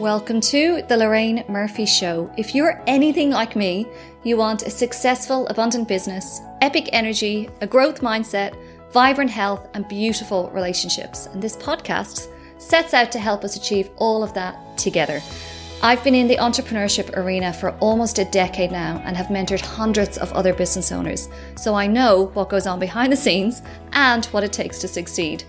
Welcome to the Lorraine Murphy Show. If you're anything like me, you want a successful, abundant business, epic energy, a growth mindset, vibrant health, and beautiful relationships. And this podcast sets out to help us achieve all of that together. I've been in the entrepreneurship arena for almost a decade now and have mentored hundreds of other business owners, so I know what goes on behind the scenes and what it takes to succeed.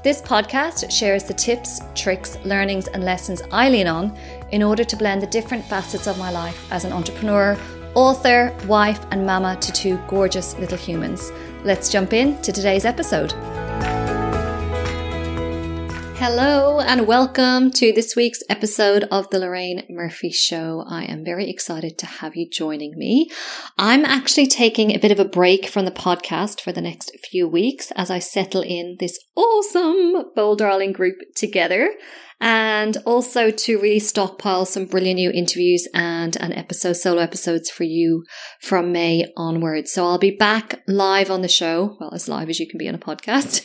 This podcast shares the tips, tricks, learnings, and lessons I lean on in order to blend the different facets of my life as an entrepreneur, author, wife, and mama to two gorgeous little humans. Let's jump in to today's episode. Hello and welcome to this week's episode of the Lorraine Murphy Show. I am very excited to have you joining me. I'm actually taking a bit of a break from the podcast for the next few weeks as I settle in this awesome Bold Darling group together and also to really stockpile some brilliant new interviews and an episode, solo episodes for you from May onwards. So I'll be back live on the show, well, as live as you can be on a podcast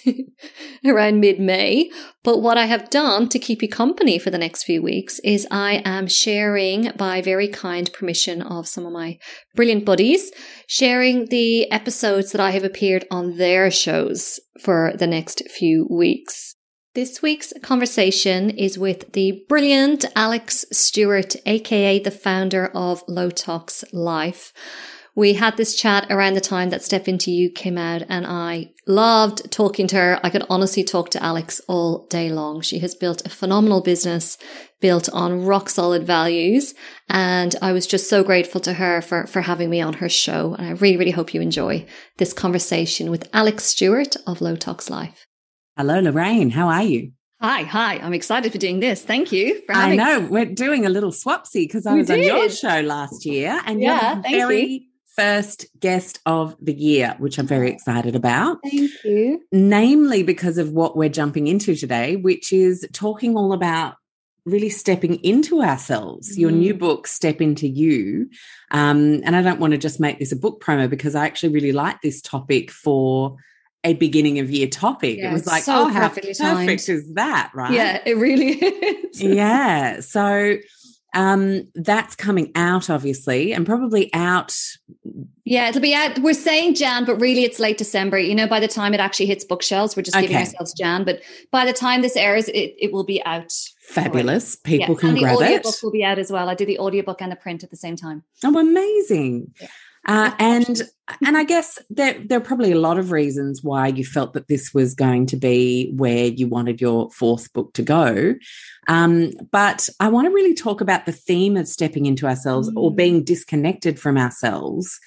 around mid May. But what I have done to keep you company for the next few weeks is I am sharing by very kind permission of some of my brilliant buddies, sharing the episodes that I have appeared on their shows for the next few weeks. This week's conversation is with the brilliant Alexx Stuart, aka the founder of Low Tox Life. We had this chat around the time that Step Into You came out and I loved talking to her. I could honestly talk to Alexx all day long. She has built a phenomenal business built on rock solid values. And I was just so grateful to her for, for having me on her show. And I really, really hope you enjoy this conversation with Alexx Stuart of Low Tox Life. Hello, Lorraine. How are you? Hi, hi. I'm excited for doing this. Thank you for having I know. We're doing a little swapsy because I we was did. on your show last year and yeah, you're the very you. first guest of the year, which I'm very excited about. Thank you. Namely because of what we're jumping into today, which is talking all about really stepping into ourselves. Mm. Your new mm. book, Step Into You. Um, and I don't want to just make this a book promo because I actually really like this topic for a beginning of year topic. Yeah, it was like, so oh, how perfect timed. is that, right? Yeah, it really is. yeah. So um that's coming out obviously and probably out yeah it'll be out we're saying jan but really it's late december you know by the time it actually hits bookshelves we're just okay. giving ourselves jan but by the time this airs it, it will be out fabulous people yeah. can and grab the audiobook it will be out as well i do the audiobook and the print at the same time oh amazing yeah. Uh, and and I guess there there are probably a lot of reasons why you felt that this was going to be where you wanted your fourth book to go. Um, but I want to really talk about the theme of stepping into ourselves mm. or being disconnected from ourselves,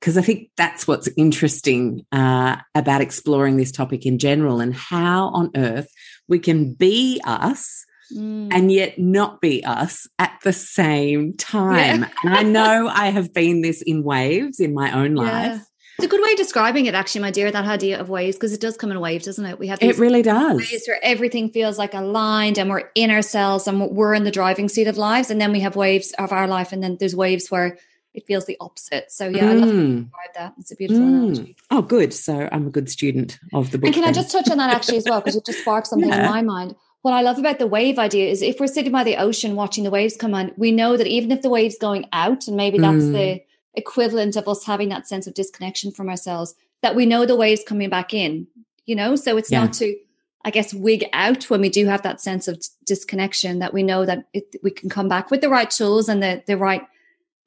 because I think that's what's interesting uh, about exploring this topic in general and how on earth we can be us mm. and yet not be us at the same time. Yeah. and I know I have been this in waves in my own life. Yeah. It's a good way of describing it, actually, my dear, that idea of waves, because it does come in waves, doesn't it? We have it really does. Waves where everything feels like aligned and we're in ourselves and we're in the driving seat of lives. And then we have waves of our life, and then there's waves where it feels the opposite. So yeah, mm. I love mm. that. It's a beautiful mm. analogy. Oh, good. So I'm a good student of the book. And can then. I just touch on that actually as well, because it just sparked something yeah. in my mind what I love about the wave idea is if we're sitting by the ocean watching the waves come on, we know that even if the wave's going out, and maybe that's mm. the equivalent of us having that sense of disconnection from ourselves, that we know the waves coming back in, you know? So it's yeah. not to, I guess, wig out when we do have that sense of disconnection, that we know that it, we can come back with the right tools and the, the right,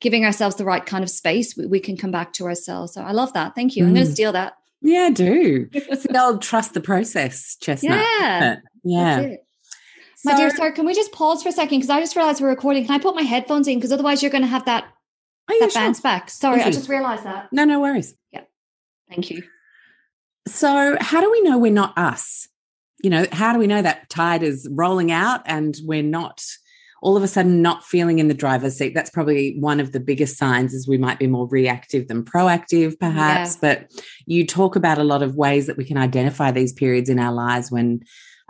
giving ourselves the right kind of space, we, we can come back to ourselves. So I love that. Thank you. Mm. I'm going to steal that. Yeah, I do. so they'll trust the process, Chestnut. Yeah. Yeah. My dear sir, can we just pause for a second? Because I just realized we're recording. Can I put my headphones in? Because otherwise you're going to have that, that sure. bounce back. Sorry, Easy. I just realized that. No, no worries. Yeah. Thank you. So, how do we know we're not us? You know, how do we know that tide is rolling out and we're not all of a sudden not feeling in the driver's seat? That's probably one of the biggest signs is we might be more reactive than proactive, perhaps. Yeah. But you talk about a lot of ways that we can identify these periods in our lives when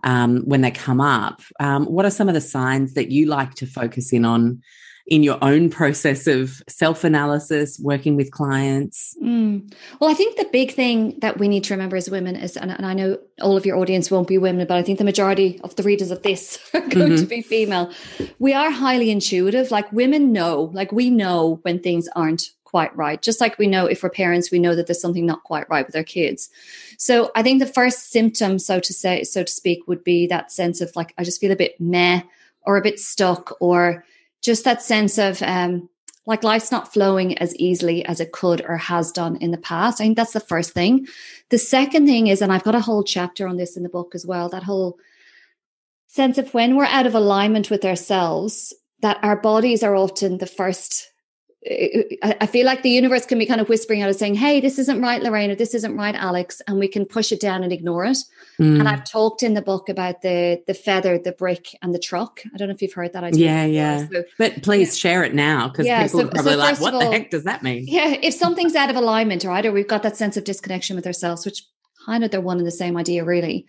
um, when they come up. Um, what are some of the signs that you like to focus in on in your own process of self analysis, working with clients? Mm. Well, I think the big thing that we need to remember as women is, and, and, I know all of your audience won't be women, but I think the majority of the readers of this are going mm-hmm. to be female. We are highly intuitive. Like women know, like we know when things aren't quite right. Just like we know if we're parents, we know that there's something not quite right with our kids. So I think the first symptom, so to say, so to speak, would be that sense of like, I just feel a bit meh or a bit stuck or just that sense of um, like life's not flowing as easily as it could or has done in the past. I think that's the first thing. The second thing is, and I've got a whole chapter on this in the book as well, that whole sense of when we're out of alignment with ourselves, that our bodies are often the first I feel like the universe can be kind of whispering out and saying, Hey, this isn't right, Lorraine, or this isn't right, Alexx. And we can push it down and ignore it. Mm. And I've talked in the book about the the feather, the brick, and the truck. I don't know if you've heard that idea. Yeah, yeah. So, but please yeah. share it now because yeah, people so, are probably so like, what all, the heck does that mean? Yeah, if something's out of alignment, right, or we've got that sense of disconnection with ourselves, which kind of they're one and the same idea, really.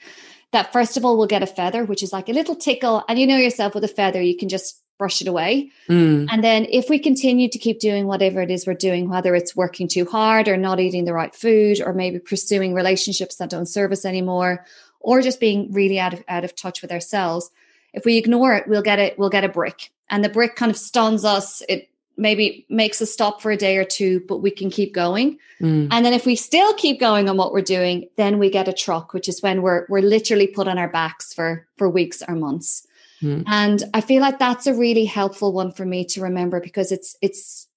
That first of all, we'll get a feather, which is like a little tickle. And you know yourself with a feather, you can just brush it away. Mm. And then if we continue to keep doing whatever it is we're doing, whether it's working too hard or not eating the right food or maybe pursuing relationships that don't serve us anymore or just being really out of out of touch with ourselves, if we ignore it, we'll get it we'll get a brick. And the brick kind of stuns us. It maybe makes us stop for a day or two, but we can keep going. Mm. And then if we still keep going on what we're doing, then we get a truck, which is when we're we're literally put on our backs for for weeks or months. Mm. And I feel like that's a really helpful one for me to remember because it's it's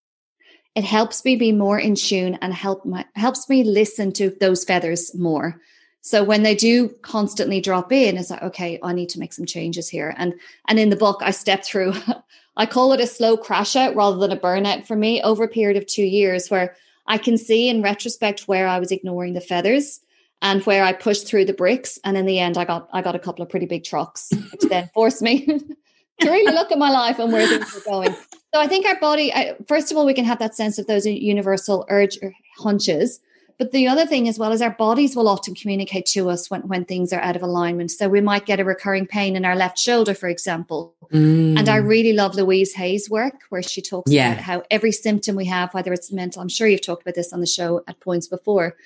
it helps me be more in tune and help my helps me listen to those feathers more. So when they do constantly drop in, it's like, okay, I need to make some changes here. And and in the book, I step through I call it a slow crash out rather than a burnout for me over a period of two years where I can see in retrospect where I was ignoring the feathers and where I pushed through the bricks. And in the end, I got I got a couple of pretty big trucks, which then forced me to really look at my life and where things were going. So I think our body, I, first of all, we can have that sense of those universal urge or hunches. But the other thing as well is our bodies will often communicate to us when, when things are out of alignment. So we might get a recurring pain in our left shoulder, for example. Mm. And I really love Louise Hay's work where she talks yeah. about how every symptom we have, whether it's mental, I'm sure you've talked about this on the show at points before,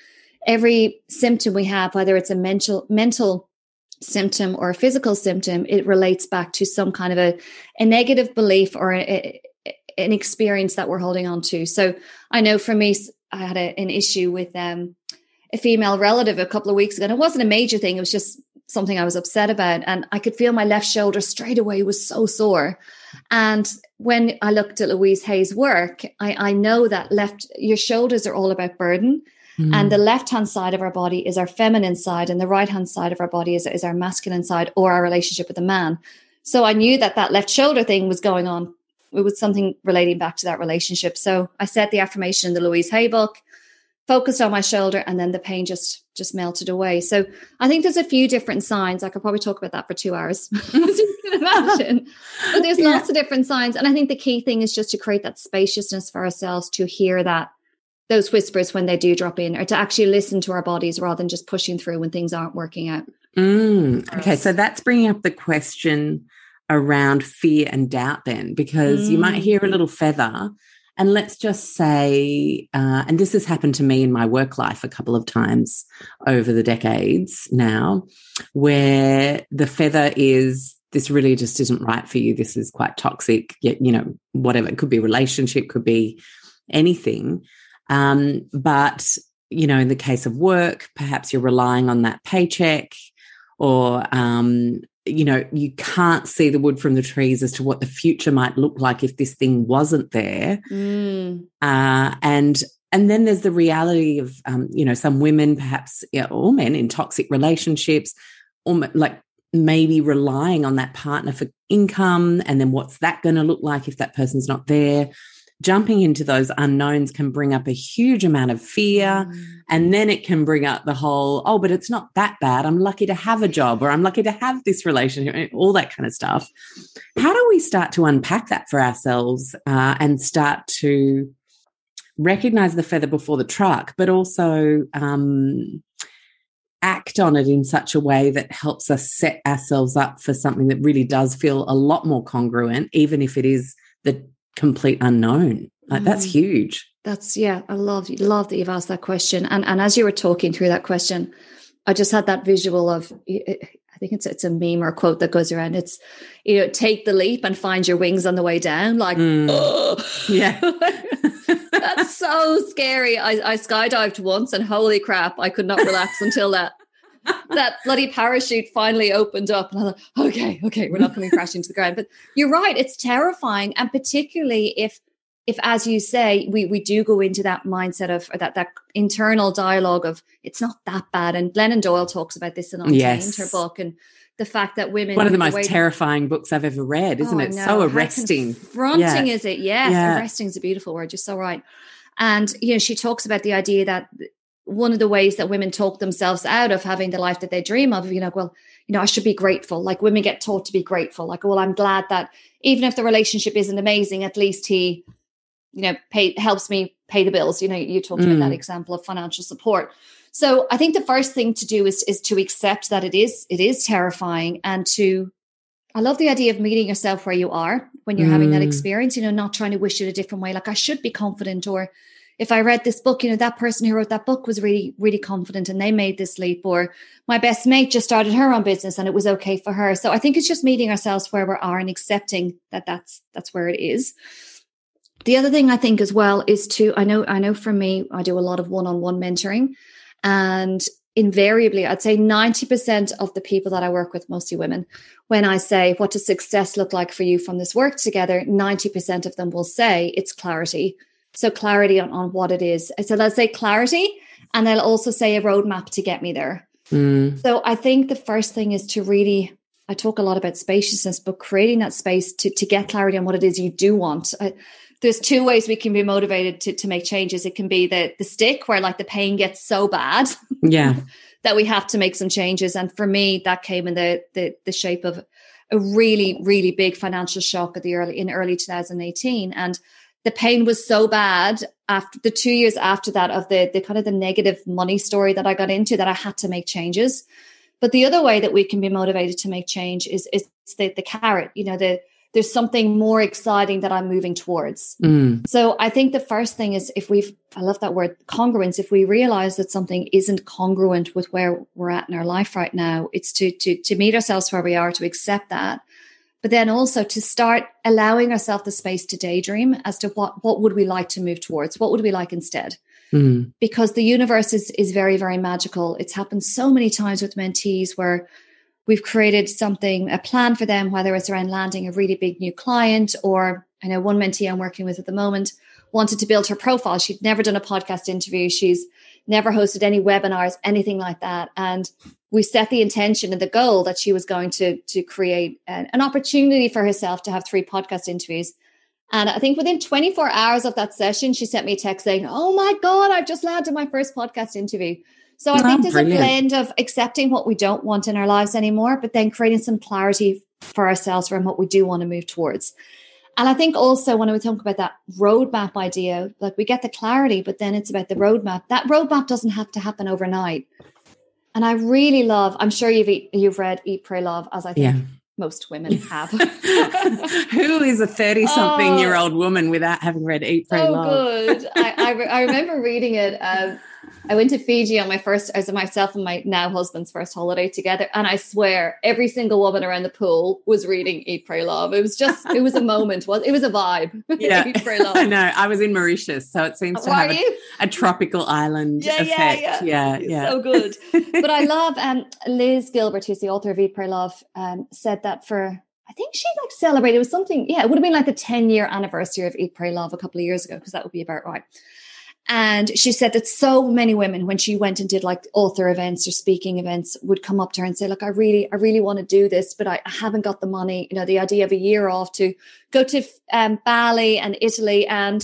every symptom we have, whether it's a mental mental symptom or a physical symptom, it relates back to some kind of a, a negative belief or a, a, an experience that we're holding on to. So I know for me, I had an issue with um, a female relative a couple of weeks ago. And it wasn't a major thing; it was just something I was upset about, and I could feel my left shoulder straight away was so sore. And when I looked at Louise Hay's work, I, I know that left your shoulders are all about burden. Mm. And the left hand side of our body is our feminine side, and the right hand side of our body is, is our masculine side or our relationship with a man. So I knew that that left shoulder thing was going on. It was something relating back to that relationship. So I said the affirmation in the Louise Hay book, focused on my shoulder, and then the pain just just melted away. So I think there's a few different signs. I could probably talk about that for two hours, as you can imagine. But there's yeah. lots of different signs. And I think the key thing is just to create that spaciousness for ourselves to hear that those whispers when they do drop in or to actually listen to our bodies rather than just pushing through when things aren't working out. Mm, okay, so that's bringing up the question around fear and doubt then, because mm. you might hear a little feather. And let's just say, uh, and this has happened to me in my work life a couple of times over the decades now, where the feather is this really just isn't right for you. This is quite toxic. yet You know, whatever. It could be relationship, could be anything. Um, but, you know, in the case of work, perhaps you're relying on that paycheck or, um, you know, you can't see the wood from the trees as to what the future might look like if this thing wasn't there. Mm. Uh, and and then there's the reality of, um, you know, some women, perhaps, or men in toxic relationships, or like maybe relying on that partner for income. And then what's that going to look like if that person's not there? Jumping into those unknowns can bring up a huge amount of fear. Mm. And then it can bring up the whole, oh, but it's not that bad. I'm lucky to have a job or I'm lucky to have this relationship, all that kind of stuff. How do we start to unpack that for ourselves uh, and start to recognize the feather before the truck, but also um, act on it in such a way that helps us set ourselves up for something that really does feel a lot more congruent, even if it is the complete unknown. Like mm. that's huge. That's yeah, I love love that you've asked that question. And and as you were talking through that question, I just had that visual of I think it's it's a meme or a quote that goes around. It's you know, take the leap and find your wings on the way down. Like, mm. yeah, that's so scary. I, I skydived once, and holy crap, I could not relax until that that bloody parachute finally opened up and I thought, okay, okay, we're not coming crashing to the ground. But you're right, it's terrifying. And particularly if if as you say, we we do go into that mindset of that that internal dialogue of it's not that bad. And Glennon Doyle talks about this in Untamed, yes. her book, and the fact that women one of the most the terrifying books I've ever read, isn't oh, it? So arresting. Confronting yeah. is it? Yes, yeah. arresting is a beautiful word. You're so right. And you know, she talks about the idea that one of the ways that women talk themselves out of having the life that they dream of, you know, well, you know, I should be grateful. Like women get taught to be grateful. Like, well, I'm glad that even if the relationship isn't amazing, at least he, you know, pay helps me pay the bills. You know, you talked mm. about that mm. example of financial support. So I think the first thing to do is is to accept that it is it is terrifying and to I love the idea of meeting yourself where you are when you're mm. having that mm. experience, you know, not trying to wish it a different way. Like I should be confident or if I read this book, you know, that person who wrote that book was really, really confident and they made this leap. Or my best mate just started her own business and it was okay for her. So I think it's just meeting ourselves where we are and accepting that that's that's where it is. The other thing I think as well is to I know I know for me I do a lot of one-on-one mentoring and invariably I'd say 90% of the people that I work with mostly women when I say what does success look like for you from this work together 90% of them will say it's clarity so clarity on, on what it is. So let's say clarity, and they'll also say a roadmap to get me there. Mm. So I think the first thing is to really, I talk a lot about spaciousness, but creating that space to, to get clarity on what it is you do want. I, there's two ways we can be motivated to, to make changes. It can be the the stick where like the pain gets so bad. Yeah. that we have to make some changes. And for me, that came in the the, the shape of a really, really big financial shock at the early in early 2018. And the pain was so bad after the two years after that of the the kind of the negative money story that I got into that I had to make changes. But the other way that we can be motivated to make change is is the, the carrot, you know, the there's something more exciting that I'm moving towards. Mm. So I think the first thing is if we've, I love that word congruence. If we realize that something isn't congruent with where we're at in our life right now, it's to, to, to meet ourselves where we are, to accept that but then also to start allowing ourselves the space to daydream as to what what would we like to move towards? What would we like instead? Mm. because the universe is is very very magical. It's happened so many times with mentees where we've created something a plan for them whether it's around landing a really big new client or i know one mentee i'm working with at the moment wanted to build her profile. She'd never done a podcast interview. She's never hosted any webinars, anything like that. And we set the intention and the goal that she was going to to create an, an, opportunity for herself to have three podcast interviews. And I think within 24 hours of that session, she sent me a text saying, "Oh my god, I've just landed my first podcast interview." So I oh, think there's brilliant. a blend of accepting what we don't want in our lives anymore, but then creating some clarity for ourselves around what we do want to move towards. And I think also when we talk about that roadmap idea, like we get the clarity, but then it's about the roadmap. That roadmap doesn't have to happen overnight. And I really love, I'm sure you've you've read Eat, Pray, Love, as I think yeah. most women have. Who is a 30 something oh, year old woman without having read Eat, Pray, so Love? good. I, I, I, remember reading it. Um, I went to Fiji on my first, as myself and my now husband's first holiday together. And I swear every single woman around the pool was reading Eat, Pray, Love. It was just, it was a moment. Was It was a vibe. Yeah. Eat, Pray, Love. I know. I was in Mauritius. So it seems to have a, a, tropical island yeah, effect. Yeah, yeah. yeah, yeah. So good. but I love, um, Liz Gilbert, who's the author of Eat, Pray, Love, um, said that for I think she like celebrated. It was something, yeah, it would have been like the 10 year anniversary of Eat, Pray, Love a couple of years ago, because that would be about right. And she said that so many women, when she went and did like author events or speaking events, would come up to her and say, Look, I really, I really want to do this, but I, haven't got the money. You know, the idea of a year off to go to um, Bali and Italy and,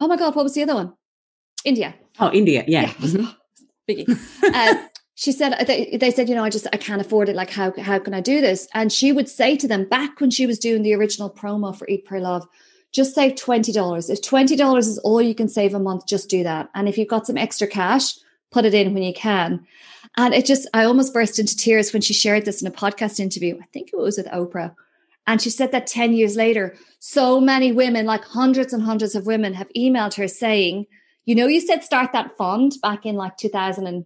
oh my God, what was the other one? India. Oh, India. Yeah. yeah. Mm-hmm. Uh, she said they, they said you know i just i can't afford it like how how can i do this and she would say to them back when she was doing the original promo for eat pray love just save $20. If $20 is all you can save a month, just do that. And if you've got some extra cash, put it in when you can. And it just, I almost burst into tears when she shared this in a podcast interview. I think it was with Oprah. And she said that 10 years later, so many women, like hundreds and hundreds of women, have emailed her saying, you know, you said start that fund back in like 2000 and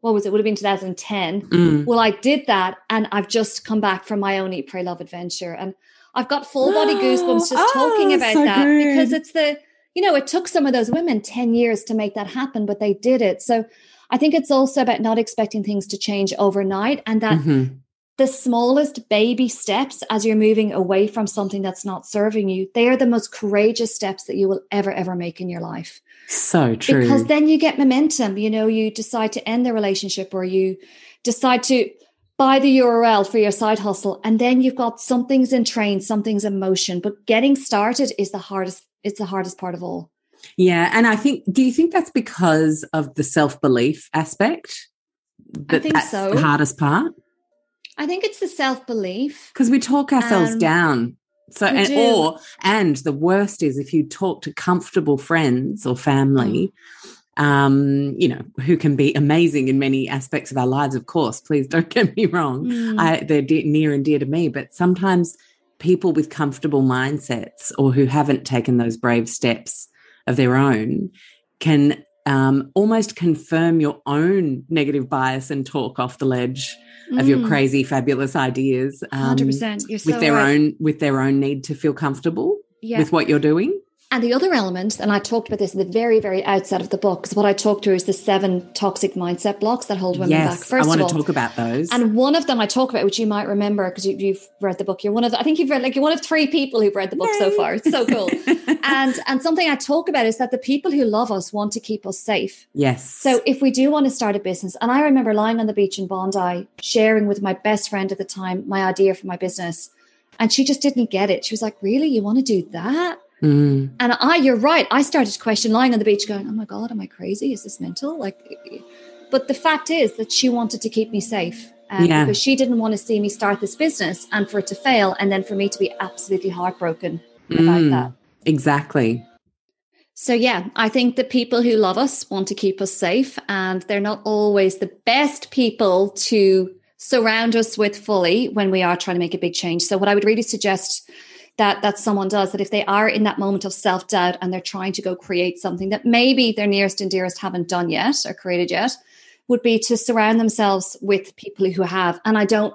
what was it? Would have been 2010. Mm. Well, I did that and I've just come back from my own Eat, Pray, Love adventure. And I've got full body goosebumps just Oh, talking about so that good. because it's the, you know, it took some of those women 10 years to make that happen, but they did it. So I think it's also about not expecting things to change overnight and that Mhm. the smallest baby steps as you're moving away from something that's not serving you, they are the most courageous steps that you will ever, ever make in your life. So true. Because then you get momentum. You know, you decide to end the relationship or you decide to buy the URL for your side hustle. And then you've got something's in train, something's in motion. But getting started is the hardest, it's the hardest part of all. yeah. And I think, do you think that's because of the self belief aspect? That think that's so. the hardest part? I think it's the self belief. Because we talk ourselves Um, down. So, and, do. or, and the worst is if you talk to comfortable friends or family, Mm. Um, you know, who can be amazing in many aspects of our lives, of course, please don't get me wrong. Mm. I, they're de- near and dear to me, but sometimes people with comfortable mindsets or who haven't taken those brave steps of their own can um, almost confirm your own negative bias and talk off the ledge of your Mm. crazy, fabulous ideas. um, Hundred percent. You're so with their right. own with their own need to feel comfortable Yeah. with what you're doing. And the other element, and I talked about this at the very, very outset of the book, because what I talked through is the seven toxic mindset blocks that hold women back. yes, First I want of to all, talk about those. and one of them I talk about, which you might remember because you, you've read the book. You're one of, the, I think you've read like you're one of three people who've read the book so far. It's so cool. and and something I talk about is that the people who love us want to keep us safe. yes. So if we do want to start a business, and I remember lying on the beach in Bondi, sharing with my best friend at the time my idea for my business, and she just didn't get it. She was like, "Really, you want to do that?" Mm, And I, you're right. I started to question lying on the beach, going, "Oh my god, am I crazy? Is this mental?" Like, but the fact is that she wanted to keep me safe. Um, Yeah. Because she didn't want to see me start this business and for it to fail, and then for me to be absolutely heartbroken about Mm. that. exactly. So, yeah, I think the people who love us want to keep us safe, and they're not always the best people to surround us with fully when we are trying to make a big change. So, what I would really suggest that that someone does that if they are in that moment of self doubt and they're trying to go create something that maybe their nearest and dearest haven't done yet or created yet, would be to surround themselves with people who have. And I don't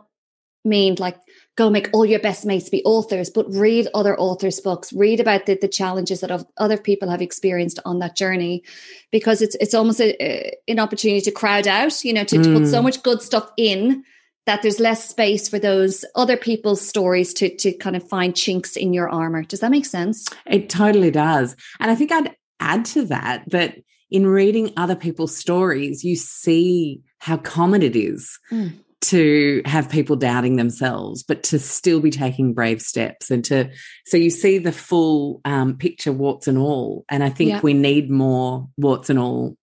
mean like go make all your best mates be authors, but read other authors' books, read about the, the challenges that other people have experienced on that journey, because it's it's almost a, a- an opportunity to crowd out, you know, to, to put so Mm. much good stuff in that there's less space for those other people's stories to to kind of find chinks in your armor. Does that make sense? It totally does. And I think I'd add to that that in reading other people's stories, you see how common it is Mm. to have people doubting themselves, but to still be taking brave steps and to, so you see the full um, picture, warts and all. And I think Yeah. we need more warts and all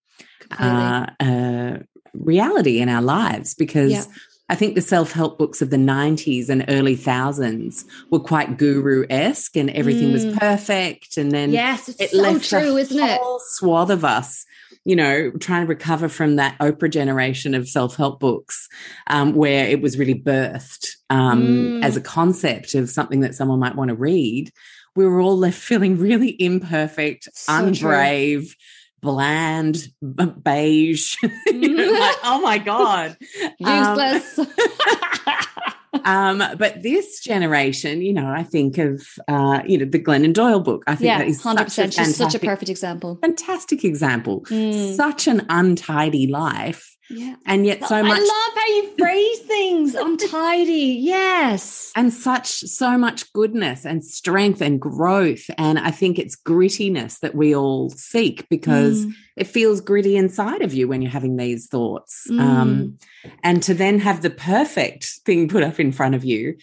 uh, uh, reality in our lives because Yeah. I think the self help books of the 90s and early thousands were quite guru esque and everything was Mm. perfect. And then yes, it's it so left true, a isn't it? whole swath of us, you know, trying to recover from that Oprah generation of self help books um, where it was really birthed um, Mm. as a concept of something that someone might want to read. We were all left feeling really imperfect, So true. Bland, beige, you know, like, oh my God. Um, Useless. um, but this generation, you know, I think of, uh, you know, the Glennon Doyle book. I think yeah, that is hundred such a. She's such a perfect example. fantastic example. Mm. Such an untidy life, Yeah. and yet so much, I love how you phrase things. Untidy. Yes. and such so much goodness and strength and growth. And I think it's grittiness that we all seek because Mm. it feels gritty inside of you when you're having these thoughts. Mm. Um, and to then have the perfect thing put up in front of you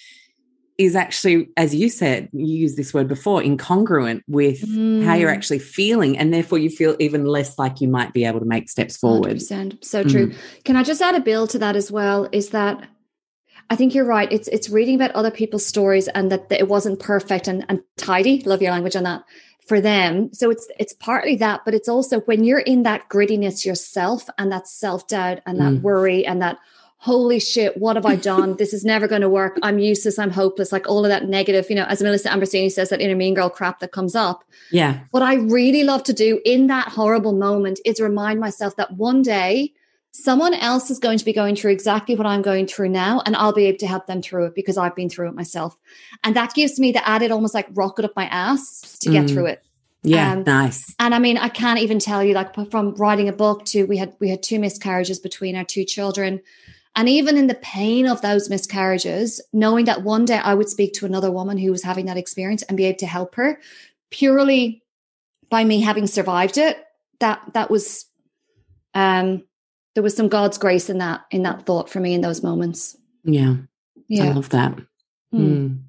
is actually, as you said, you used this word before, incongruent with how you're Mm. actually feeling. And therefore, you feel even less like you might be able to make steps forward. 100%. So true. Can I just add a bill to that as well? Is that I think you're right. It's it's reading about other people's stories and that, that it wasn't perfect and, and tidy. Love your language on that for them. So it's it's partly that, but it's also when you're in that grittiness yourself and that self doubt and that Mm. worry and that holy shit, what have I done? this is never going to work. I'm useless. I'm hopeless. Like all of that negative, you know, as Melissa Ambrosini says, that inner mean girl crap that comes up. Yeah. What I really love to do in that horrible moment is remind myself that one day someone else is going to be going through exactly what I'm going through now, and I'll be able to help them through it because I've been through it myself. And that gives me the added almost like rocket up my ass to get mm. through it. Yeah, um, nice. And I mean, I can't even tell you, like from writing a book to we had we had two miscarriages between our two children. And even in the pain of those miscarriages, knowing that one day I would speak to another woman who was having that experience and be able to help her purely by me having survived it, that that was um there was some God's grace in that in that thought for me in those moments. Yeah. Yeah. I love that. Mm. Mm.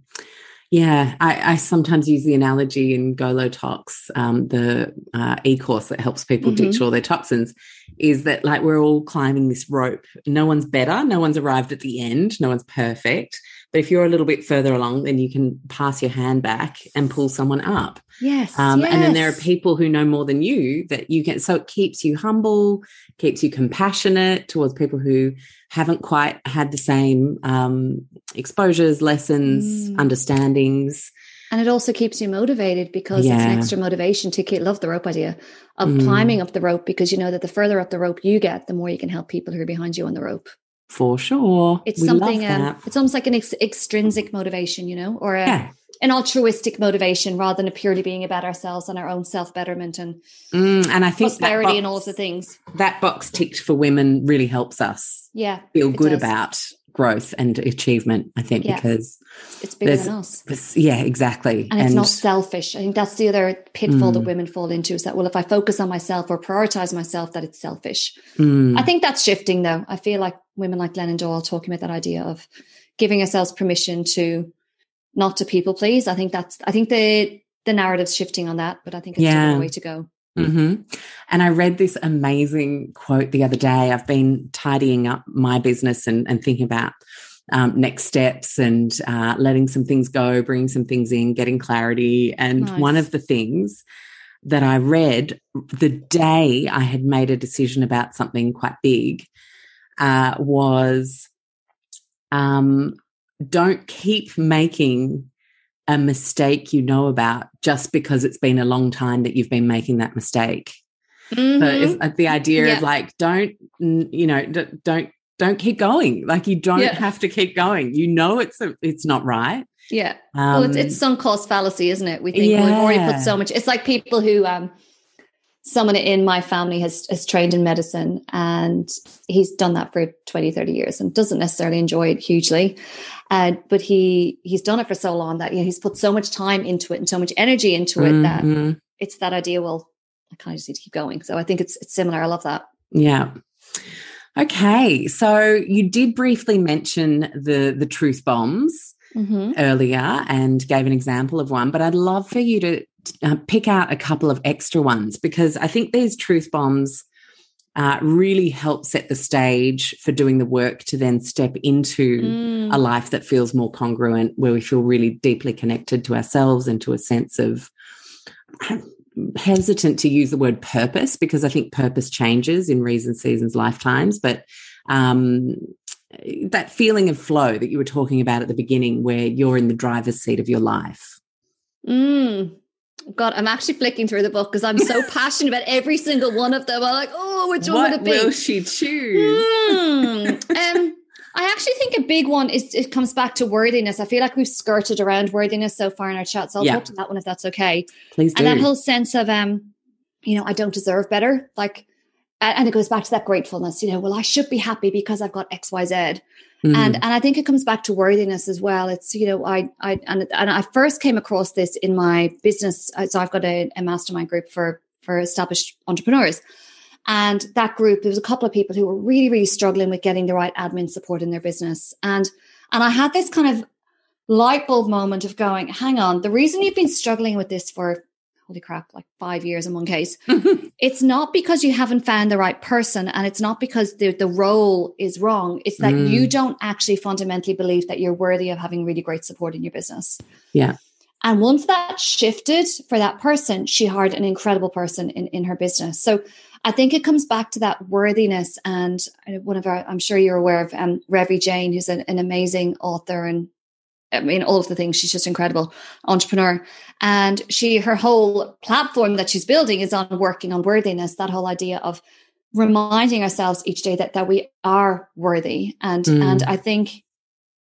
Yeah, I, I, sometimes use the analogy in Go Low Tox, um, the uh, e-course that helps people mm-hmm. ditch all their toxins, is that like we're all climbing this rope. No one's better. No one's arrived at the end. No one's perfect. But if you're a little bit further along, then you can pass your hand back and pull someone up. Yes, um, yes. And then there are people who know more than you that you can. So it keeps you humble, keeps you compassionate towards people who haven't quite had the same um, exposures, lessons, mm. understandings. And it also keeps you motivated because yeah. it's an extra motivation to keep, love the rope idea of mm. climbing up the rope because you know that the further up the rope you get, the more you can help people who are behind you on the rope. For sure. It's we something, um, it's almost like an ex- extrinsic motivation, you know, or a, yeah. an altruistic motivation rather than a purely being about ourselves and our own self betterment and, mm, and I think prosperity box, and all of the things. That box ticked for women really helps us. Yeah. Feel good does. about growth and achievement, I think, yeah. because it's bigger than us. Yeah, exactly. And it's and, not selfish. I think that's the other pitfall mm. that women fall into is that, well, if I focus on myself or prioritize myself, that it's selfish. Mm. I think that's shifting though. I feel like women like Glennon Doyle talking about that idea of giving ourselves permission to not to people please. I think that's, I think the, the narrative's shifting on that, but I think it's yeah. the way to go. Mm-hmm. And I read this amazing quote the other day. I've been tidying up my business and, and thinking about um, next steps and uh, letting some things go, bringing some things in, getting clarity. And nice. one of the things that I read the day I had made a decision about something quite big uh, was um, don't keep making a mistake you know about just because it's been a long time that you've been making that mistake. Mm-hmm. So it's uh, the idea yeah. of like, don't, you know, don't, don't keep going. Like you don't yeah. have to keep going. You know, it's, a, it's not right. Yeah. Um, well, it's, it's um, sunk cost fallacy, isn't it? We think yeah. well, we've already put so much. It's like people who, um, someone in my family has, has trained in medicine and he's done that for 20 30 years and doesn't necessarily enjoy it hugely uh, but he he's done it for so long that you know he's put so much time into it and so much energy into it mm-hmm. that it's that idea well i kind of just need to keep going. So i think it's it's similar. I love that. Yeah. Okay. So you did briefly mention the the truth bombs mm-hmm. earlier and gave an example of one but i'd love for you to uh, pick out a couple of extra ones because I think these truth bombs uh, really help set the stage for doing the work to then step into mm. a life that feels more congruent, where we feel really deeply connected to ourselves and to a sense of. I'm hesitant to use the word purpose because I think purpose changes in reasons, seasons, lifetimes, but um, that feeling of flow that you were talking about at the beginning, where you're in the driver's seat of your life. Mm. God, I'm actually flicking through the book because I'm so passionate about every single one of them. I'm like, oh, which one what would it be? will she choose? Hmm. um, I actually think a big one is it comes back to worthiness. I feel like we've skirted around worthiness so far in our chat, so I'll yeah. talk to that one if that's okay. Please do. And that whole sense of, um, you know, I don't deserve better. Like, and it goes back to that gratefulness. You know, well, I should be happy because I've got X, Y, Z. Mm. And and I think it comes back to worthiness as well. It's you know I I and, and I first came across this in my business. Uh, so I've got a, a mastermind group for for established entrepreneurs, and that group there was a couple of people who were really really struggling with getting the right admin support in their business, and and I had this kind of light bulb moment of going, hang on, the reason you've been struggling with this for holy crap, like five years in one case. it's not because you haven't found the right person and it's not because the, the role is wrong. It's that mm. you don't actually fundamentally believe that you're worthy of having really great support in your business. Yeah. And once that shifted for that person, she hired an incredible person in, in her business. So I think it comes back to that worthiness. And one of our, I'm sure you're aware of um, Revi Jane, who's an, an amazing author and I mean, all of the things. She's just incredible entrepreneur. And she, her whole platform that she's building is on working on worthiness, that whole idea of reminding ourselves each day that, that we are worthy. And, mm. and I think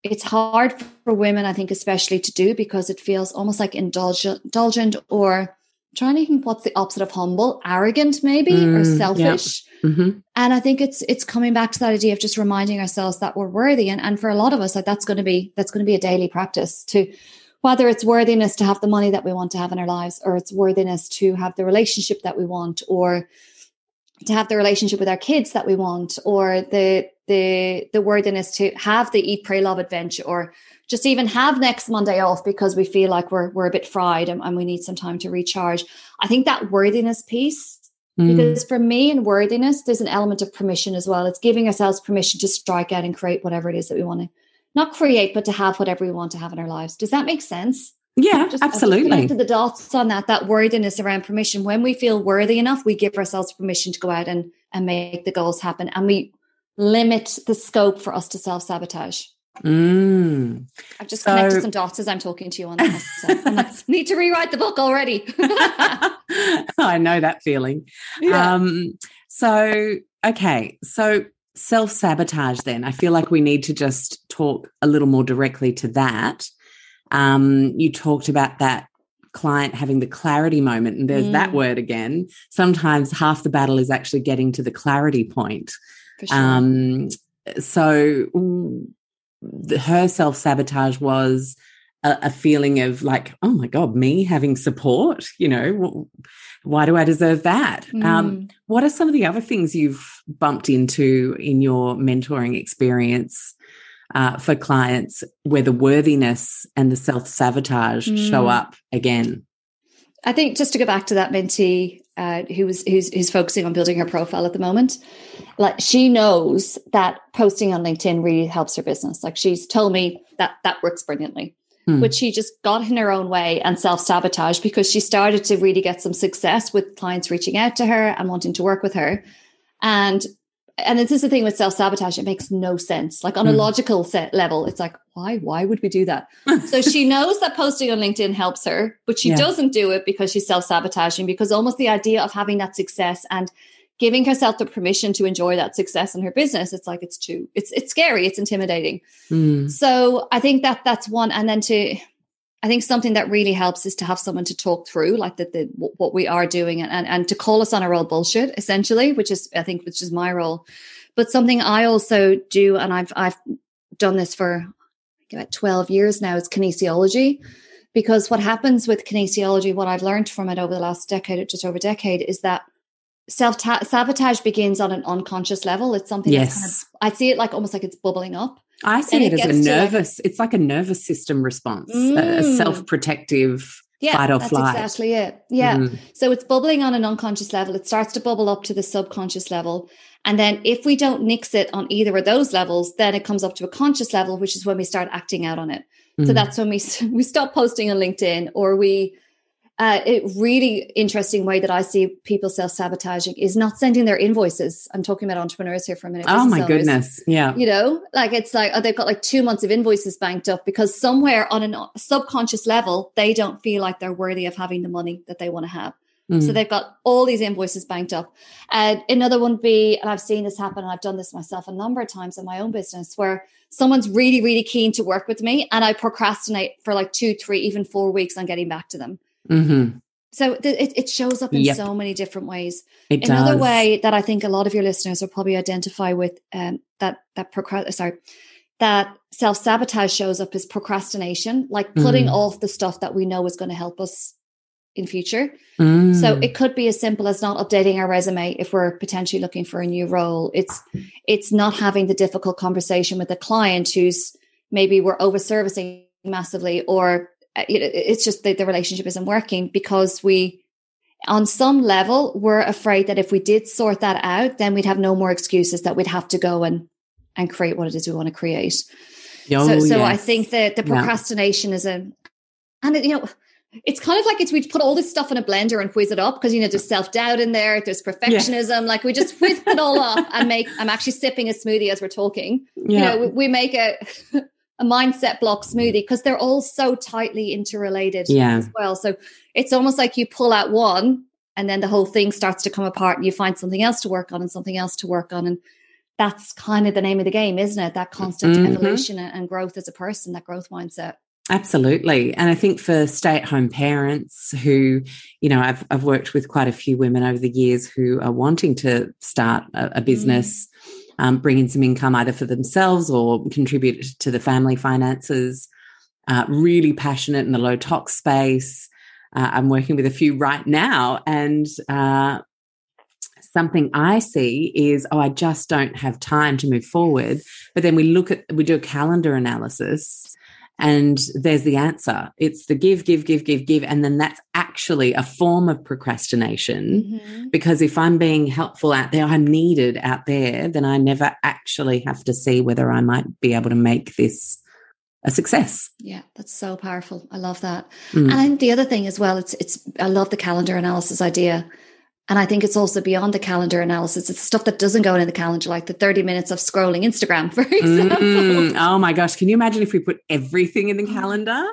it's hard for women, I think, especially to do because it feels almost like indulgent, indulgent or trying to think what's the opposite of humble, arrogant maybe, mm, or selfish. Yeah. Mm-hmm. And I think it's it's coming back to that idea of just reminding ourselves that we're worthy. And and for a lot of us, like that's going to be that's going to be a daily practice to whether it's worthiness to have the money that we want to have in our lives, or it's worthiness to have the relationship that we want, or to have the relationship with our kids that we want, or the the the worthiness to have the eat, pray, love adventure, or just even have next Monday off because we feel like we're we're a bit fried and, and we need some time to recharge. I think that worthiness piece, mm. because for me in worthiness, there's an element of permission as well. It's giving ourselves permission to strike out and create whatever it is that we want to not create, but to have whatever we want to have in our lives. Does that make sense? Yeah, just, absolutely. To the dots on that, that worthiness around permission. When we feel worthy enough, we give ourselves permission to go out and and make the goals happen, and we limit the scope for us to self sabotage. Mm. I've just so, connected some dots as I'm talking to you on this. So I need to rewrite the book already. I know that feeling. Yeah. Um, so, okay. So, self sabotage, then, I feel like we need to just talk a little more directly to that. Um, you talked about that client having the clarity moment, and there's mm. that word again. Sometimes half the battle is actually getting to the clarity point. Sure. Um, so her self sabotage was a, a, feeling of like, oh my God, me having support, you know, why do I deserve that? Mm. Um, what are some of the other things you've bumped into in your mentoring experience uh, for clients where the worthiness and the self sabotage mm. show up again? I think just to go back to that mentee uh, who's who's who's focusing on building her profile at the moment, like she knows that posting on LinkedIn really helps her business. Like she's told me that that works brilliantly. Hmm. But she just got in her own way and self sabotage because she started to really get some success with clients reaching out to her and wanting to work with her. And and this is the thing with self sabotage; it makes no sense. Like on a mm. logical set level, it's like, why? Why would we do that? so she knows that posting on LinkedIn helps her, but she yeah. doesn't do it because she's self sabotaging. Because almost the idea of having that success and giving herself the permission to enjoy that success in her business, it's like it's too, it's it's scary, it's intimidating. Mm. So I think that that's one, and then to I think something that really helps is to have someone to talk through, like that, the, what we are doing, and, and and to call us on our old bullshit, essentially, which is I think which is my role. But something I also do, and I've I've done this for about twelve years now, is kinesiology. Because what happens with kinesiology, what I've learned from it over the last decade, just over a decade, is that self sabotage begins on an unconscious level. It's something yes. that's kind of I see it like almost like it's bubbling up. I see it, it, as a nervous, it's like a nervous system response, mm. a, self protective yeah, fight or that's flight. exactly it. Yeah. Mm. So it's bubbling on an unconscious level. It starts to bubble up to the subconscious level. And then if we don't nix it on either of those levels, then it comes up to a conscious level, which is when we start acting out on it. Mm. So that's when we we stop posting on LinkedIn or we uh, a really interesting way that I see people self sabotaging is not sending their invoices. I'm talking about entrepreneurs here for a minute. Oh my owners. goodness. Yeah. You know, like it's like, oh, they've got like two months of invoices banked up because somewhere on a subconscious level, they don't feel like they're worthy of having the money that they want to have. Mm. So they've got all these invoices banked up. And another one be, and I've seen this happen, and I've done this myself a number of times in my own business, where someone's really, really keen to work with me, and I procrastinate for like two, three, even four weeks on getting back to them. Mm-hmm. So th- it, it, shows up in yep. so many different ways. It Another does. way that I think a lot of your listeners will probably identify with um, that that procrast- sorry that self sabotage shows up is procrastination, like putting mm. off the stuff that we know is going to help us in future. Mm. So it could be as simple as not updating our resume if we're potentially looking for a new role. It's it's not having the difficult conversation with a client who's maybe we're over servicing massively or uh, it's just that the relationship isn't working because we on some level we're afraid that if we did sort that out then we'd have no more excuses that we'd have to go and and create what it is we want to create oh, so, so yes. i think that the procrastination yeah. is a and it, you know it's kind of like it's we put all this stuff in a blender and whiz it up because you know there's self doubt in there, there's perfectionism. Yeah. Like we just whiz it all up and make. I'm actually sipping a smoothie as we're talking. Yeah. You know, we, we make a a mindset block smoothie because they're all so tightly interrelated yeah. as well. So it's almost like you pull out one and then the whole thing starts to come apart and you find something else to work on and something else to work on and that's kind of the name of the game isn't it that constant mm-hmm. evolution and growth as a person that growth mindset Absolutely. And I think for stay at home parents who, you know, I've, I've worked with quite a few women over the years who are wanting to start a, a business, mm. Um, bring in some income either for themselves or contribute to the family finances, uh, really passionate in the low tox space, uh, I'm working with a few right now, and uh, something I see is, oh, I just don't have time to move forward. But then we look at, we do a calendar analysis, and there's the answer. It's the give, give, give, give, give. And then that's actually a form of procrastination mm-hmm. because if I'm being helpful out there, I'm needed out there, then I never actually have to see whether I might be able to make this a success. Yeah, that's so powerful. I love that. Mm. And the other thing as well, it's it's I love the calendar analysis idea. And I think it's also beyond the calendar analysis. It's stuff that doesn't go in the calendar, like the 30 minutes of scrolling Instagram, for example. Mm. Oh my gosh. Can you imagine if we put everything in the calendar?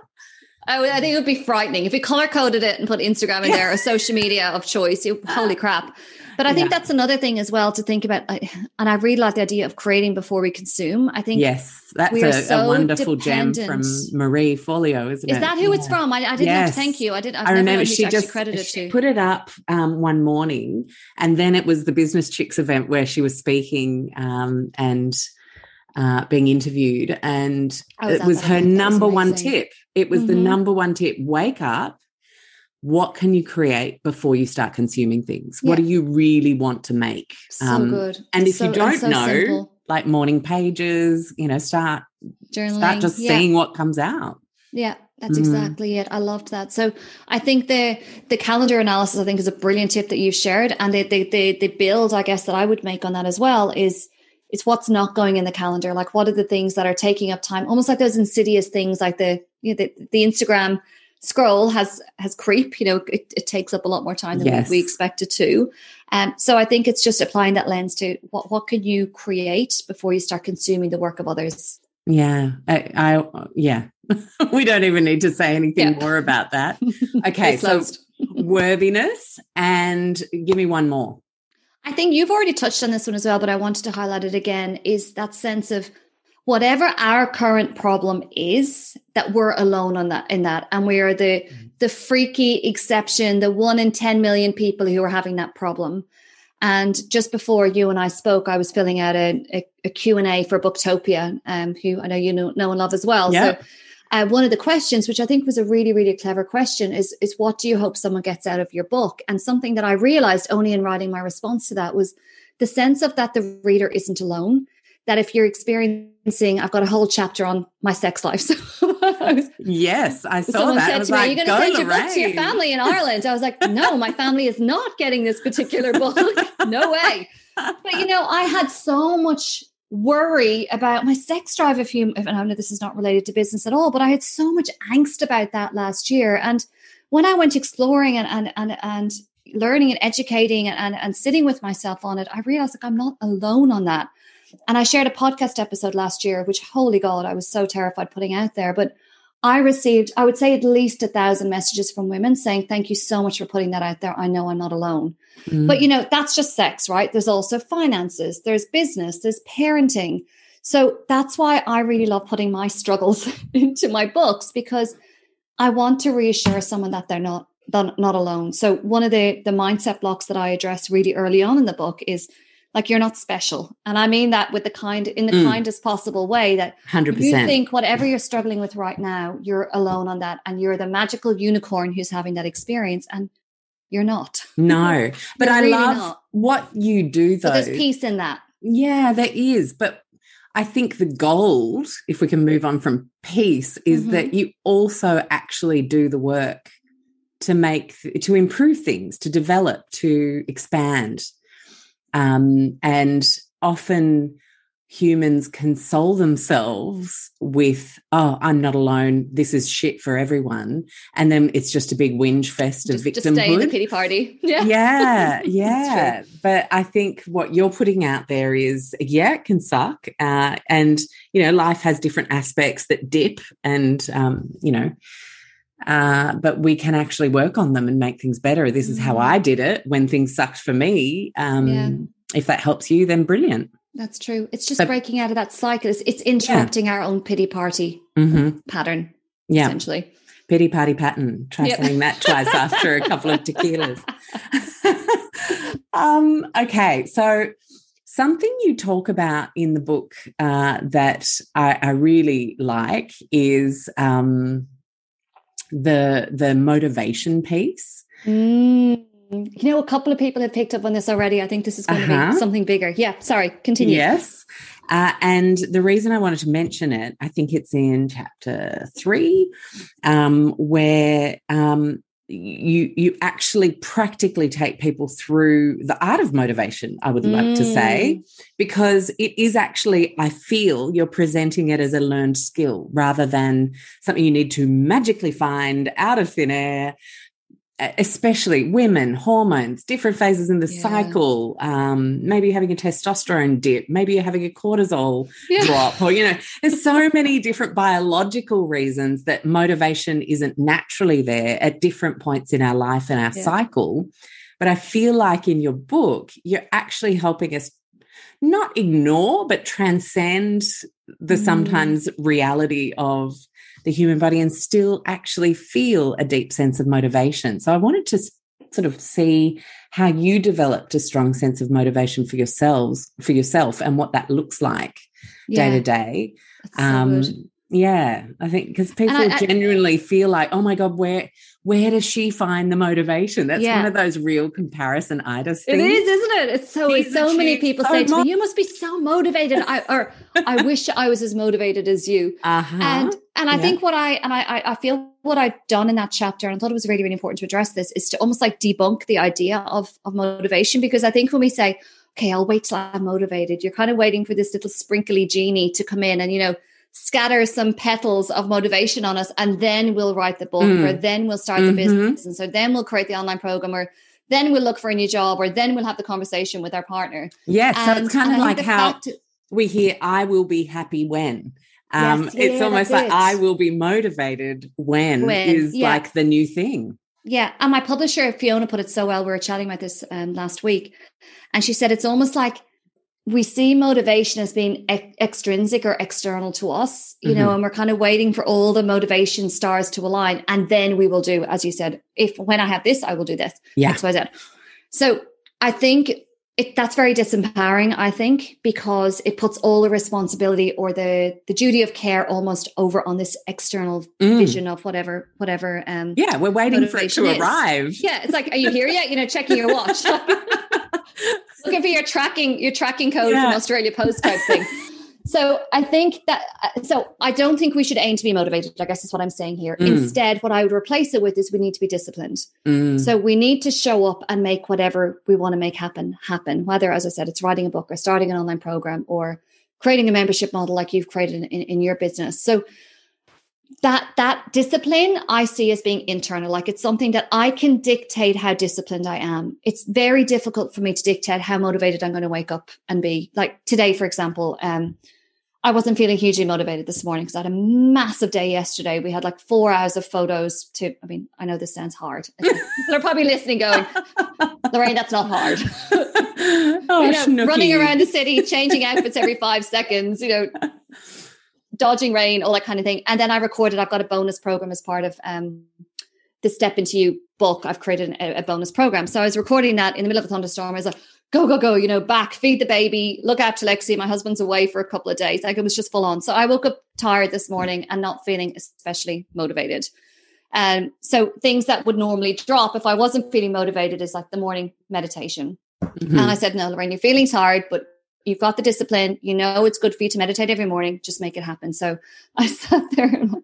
Oh, I think it would be frightening if we color coded it and put Instagram in there, a social media of choice. Holy crap. But I think yeah. that's another thing as well to think about. And I really like the idea of creating before we consume. I think yes, that's a, so a, wonderful gem from Marie Forleo, isn't Is it? Is that who yeah. it's from? I, I didn't yes. have to thank you. I did. I've i remember she just credited she to. put it up um, one morning, and then it was the Business Chicks event where she was speaking um, and. Uh, being interviewed, and it was her number was one tip. It was mm-hmm. the number one tip: wake up, what can you create before you start consuming things? Yeah. What do you really want to make? So um, good. And if so, you don't so know, simple. like morning pages, you know, start Journaling. start just yeah. seeing what comes out. Yeah, that's mm. exactly it. I loved that. So I think the the calendar analysis I think is a brilliant tip that you've shared, and the the the, the build I guess that I would make on that as well is it's what's not going in the calendar. Like what are the things that are taking up time? Almost like those insidious things, like the you know, the, the Instagram scroll has has creep you know it, it takes up a lot more time than yes. we, we expect it to. Um, so i think it's just applying that lens to what what can you create before you start consuming the work of others? Yeah. I, I yeah. We don't even need to say anything yeah. more about that. Okay so worthiness and give me one more. I think you've already touched on this one as well but i wanted to highlight it again is that sense of whatever our current problem is that we're alone on that in that and we are the mm-hmm. the freaky exception the one in 10 million people who are having that problem and just before you and I spoke, I was filling out a, a, a Q&A for Booktopia, um, who I know you know, know and love as well. Yeah. So uh, one of the questions, which I think was a really, really clever question, is, is what do you hope someone gets out of your book? And something that I realized only in writing my response to that was the sense of that the reader isn't alone that if you're experiencing, I've got a whole chapter on my sex life. So yes, I saw someone that. said to me, like, "Are you going to send your book to your family in Ireland?" I was like, "No, my family is not getting this particular book. no way." But you know, I had so much worry about my sex drive. If you, and I know this is not related to business at all, but I had so much angst about that last year. And when I went exploring and and and, and learning and educating and, and, and sitting with myself on it, I realized like I'm not alone on that. And I shared a podcast episode last year, which, holy God, I was so terrified putting out there. But I received, I would say, at least a thousand messages from women saying, Thank you so much for putting that out there. I know I'm not alone. Mm. But, you know, that's just sex, right? There's also finances, there's business, there's parenting. So that's why I really love putting my struggles into my books because I want to reassure someone that they're not not alone. So one of the the mindset blocks that I address really early on in the book is like you're not special and i mean that with the kind in the mm. kindest possible way that 100% you think whatever you're struggling with right now you're alone on that and you're the magical unicorn who's having that experience and you're not no but i really love not. what you do though but there's peace in that yeah there is but I think the gold, if we can move on from peace, is mm-hmm. that you also actually do the work to make, to improve things, to develop, to expand. Um, and often humans console themselves with, oh, I'm not alone. This is shit for everyone. And then it's just a big whinge fest of just, victimhood. Just stay in the pity party. Yeah. Yeah. Yeah. but I think what you're putting out there is, yeah, it can suck. Uh, and, you know, life has different aspects that dip and, um, you know, uh, but we can actually work on them and make things better. This is how mm. I did it when things sucked for me. Um, yeah. If that helps you, then brilliant. That's true. It's just breaking out of that cycle. It's, it's interrupting yeah. our own pity party mm-hmm. pattern. Yeah. Essentially. Pity party pattern. Try yep. saying that twice after a couple of tequilas. um, okay. So something you talk about in the book uh, that I, I, really like is um, the the motivation piece. Mm. You know, a couple of people have picked up on this already. I think this is going uh-huh. to be something bigger. Yeah, sorry, continue. Yes. Uh, and the reason I wanted to mention it, I think it's in chapter three, um, where um, you you actually practically take people through the art of motivation. I would love mm. to say because it is actually, I feel, you're presenting it as a learned skill rather than something you need to magically find out of thin air especially women, hormones, different phases in the yeah. cycle. Um, maybe having a testosterone dip, maybe you're having a cortisol yeah. drop, or you know, there's so many different biological reasons that motivation isn't naturally there at different points in our life and our yeah. cycle. But I feel like in your book, you're actually helping us not ignore, but transcend the mm. sometimes reality of the human body and still actually feel a deep sense of motivation. So I wanted to sort of see how you developed a strong sense of motivation for yourselves, for yourself, and what that looks like day to day. Um, yeah, I think because people I, I, genuinely feel like, oh my god, where where does she find the motivation? That's yeah. one of those real comparison itis things. It is, isn't it? It's so so many people so say to me, "You must be so motivated." I or I wish I was as motivated as you. Uh-huh. And and I yeah. think what I and I I feel what I've done in that chapter, and I thought it was really really important to address this, is to almost like debunk the idea of of motivation because I think when we say, "Okay, I'll wait till I'm motivated," you're kind of waiting for this little sprinkly genie to come in and you know scatter some petals of motivation on us and then we'll write the book mm. or then we'll start mm-hmm. the business and so then we'll create the online program or then we'll look for a new job or then we'll have the conversation with our partner yes and, so it's kind of like how we hear i will be happy when um, yes, yeah, it's almost like i will be motivated when, when is yeah. like the new thing yeah and my publisher fiona put it so well we were chatting about this um, last week and she said it's almost like we see motivation as being e- extrinsic or external to us, you mm-hmm. know, and we're kind of waiting for all the motivation stars to align. And then we will do, as you said, if when I have this, I will do this. Yeah. X, Y, Z. So I think it, that's very disempowering, I think, because it puts all the responsibility or the the duty of care almost over on this external mm. vision of whatever, whatever. Um, yeah, we're waiting for it to is. arrive. Yeah, it's like, are you here yet? You know, checking your watch. looking for your tracking your tracking code yeah. from Australia Post type thing. So I think that uh, so I don't think we should aim to be motivated. I guess is what I'm saying here. Mm. Instead, what I would replace it with is we need to be disciplined. Mm. So we need to show up and make whatever we want to make happen happen. Whether, as I said, it's writing a book or starting an online program or creating a membership model like you've created in, in, in your business. So that that discipline i see as being internal. Like it's something that i can dictate how disciplined i am. It's very difficult for me to dictate how motivated i'm going to wake up and be. Like today for example um i wasn't feeling hugely motivated this morning because i had a massive day yesterday. We had like four hours of photos to i mean i know this sounds hard. They're probably listening going lorraine that's not hard. Oh, you know, running around the city changing outfits every five seconds you know dodging rain, all that kind of thing. And then I recorded, I've got a bonus program as part of um, the Step Into You book. I've created a, a, bonus program. So I was recording that in the middle of a thunderstorm. I was like, go, go, go, you know, back, feed the baby, look after Lexi. My husband's away for a couple of days. Like it was just full on. So I woke up tired this morning and not feeling especially motivated. And um, so things that would normally drop if I wasn't feeling motivated is like the morning meditation. Mm-hmm. And I said, no, Lorraine, you're feeling tired, but you've got the discipline, you know it's good for you to meditate every morning, just make it happen. So I sat there and